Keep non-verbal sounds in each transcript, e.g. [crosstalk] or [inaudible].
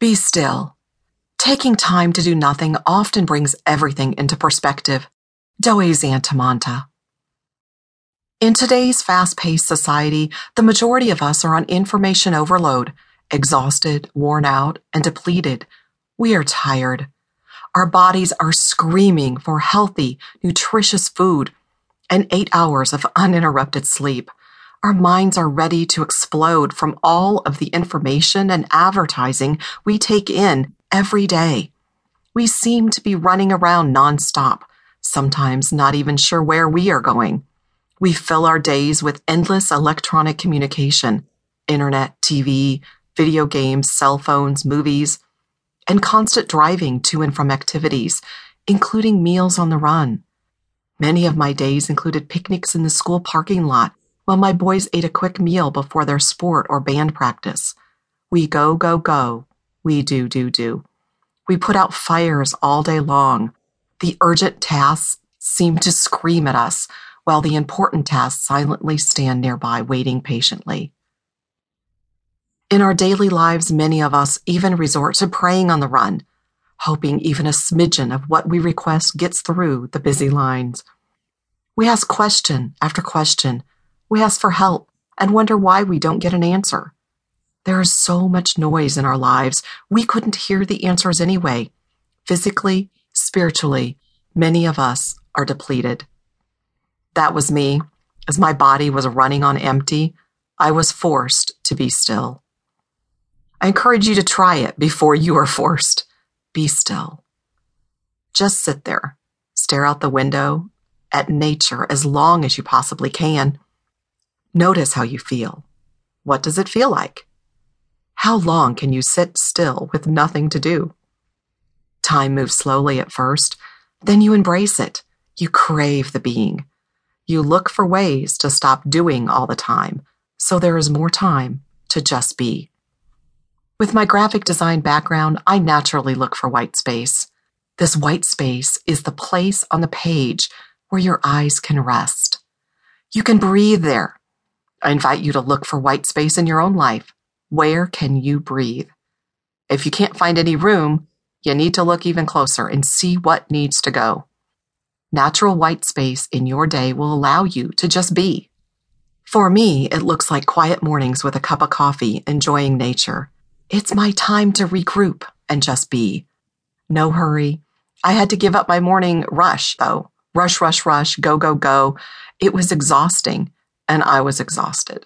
Be still. Taking time to do nothing often brings everything into perspective. Doe Zantamata. In today's fast paced society, the majority of us are on information overload, exhausted, worn out, and depleted. We are tired. Our bodies are screaming for healthy, nutritious food and eight hours of uninterrupted sleep. Our minds are ready to explode from all of the information and advertising we take in every day. We seem to be running around nonstop, sometimes not even sure where we are going. We fill our days with endless electronic communication, internet, TV, video games, cell phones, movies, and constant driving to and from activities, including meals on the run. Many of my days included picnics in the school parking lot while my boys ate a quick meal before their sport or band practice. We go, go, go. We do, do, do. We put out fires all day long. The urgent tasks seem to scream at us, while the important tasks silently stand nearby, waiting patiently. In our daily lives, many of us even resort to praying on the run, hoping even a smidgen of what we request gets through the busy lines. We ask question after question we ask for help and wonder why we don't get an answer. There is so much noise in our lives, we couldn't hear the answers anyway. Physically, spiritually, many of us are depleted. That was me. As my body was running on empty, I was forced to be still. I encourage you to try it before you are forced. Be still. Just sit there, stare out the window at nature as long as you possibly can. Notice how you feel. What does it feel like? How long can you sit still with nothing to do? Time moves slowly at first, then you embrace it. You crave the being. You look for ways to stop doing all the time, so there is more time to just be. With my graphic design background, I naturally look for white space. This white space is the place on the page where your eyes can rest. You can breathe there I invite you to look for white space in your own life. Where can you breathe? If you can't find any room, you need to look even closer and see what needs to go. Natural white space in your day will allow you to just be. For me, it looks like quiet mornings with a cup of coffee, enjoying nature. It's my time to regroup and just be. No hurry. I had to give up my morning rush, though. Rush, rush, rush, go, go, go. It was exhausting and I was exhausted.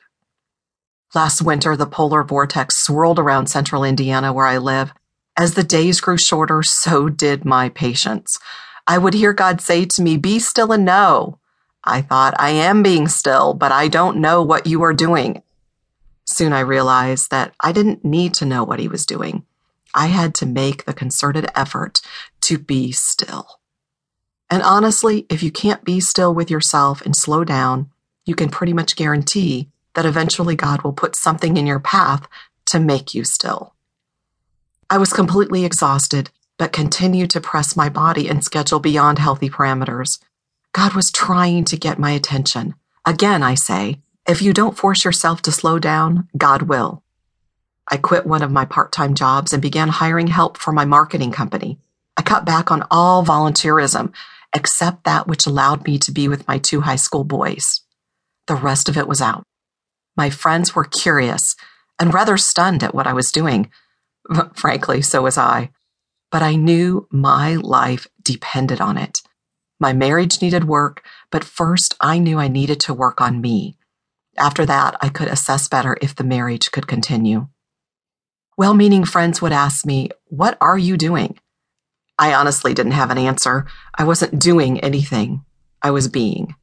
Last winter, the polar vortex swirled around central Indiana where I live. As the days grew shorter, so did my patience. I would hear God say to me, Be still and know. I thought, I am being still, but I don't know what you are doing. Soon I realized that I didn't need to know what he was doing. I had to make the concerted effort to be still. And honestly, if you can't be still with yourself and slow down, you can pretty much guarantee that eventually God will put something in your path to make you still. I was completely exhausted, but continued to press my body and schedule beyond healthy parameters. God was trying to get my attention. Again, I say, if you don't force yourself to slow down, God will. I quit one of my part time jobs and began hiring help for my marketing company. I cut back on all volunteerism, except that which allowed me to be with my two high school boys. The rest of it was out. My friends were curious and rather stunned at what I was doing. [laughs] Frankly, so was I. But I knew my life depended on it. My marriage needed work, but first I knew I needed to work on me. After that, I could assess better if the marriage could continue. Well meaning friends would ask me, What are you doing? I honestly didn't have an answer. I wasn't doing anything. I was being.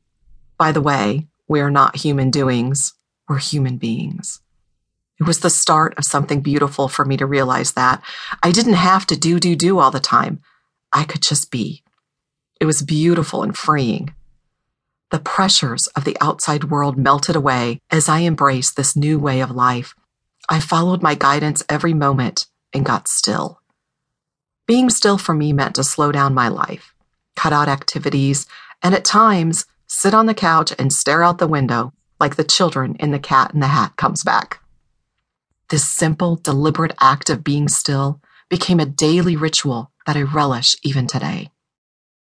By the way, we are not human doings, we're human beings. It was the start of something beautiful for me to realize that. I didn't have to do, do, do all the time. I could just be. It was beautiful and freeing. The pressures of the outside world melted away as I embraced this new way of life. I followed my guidance every moment and got still. Being still for me meant to slow down my life, cut out activities, and at times sit on the couch and stare out the window like the children in The Cat in the Hat comes back. This simple, deliberate act of being still became a daily ritual that I relish even today.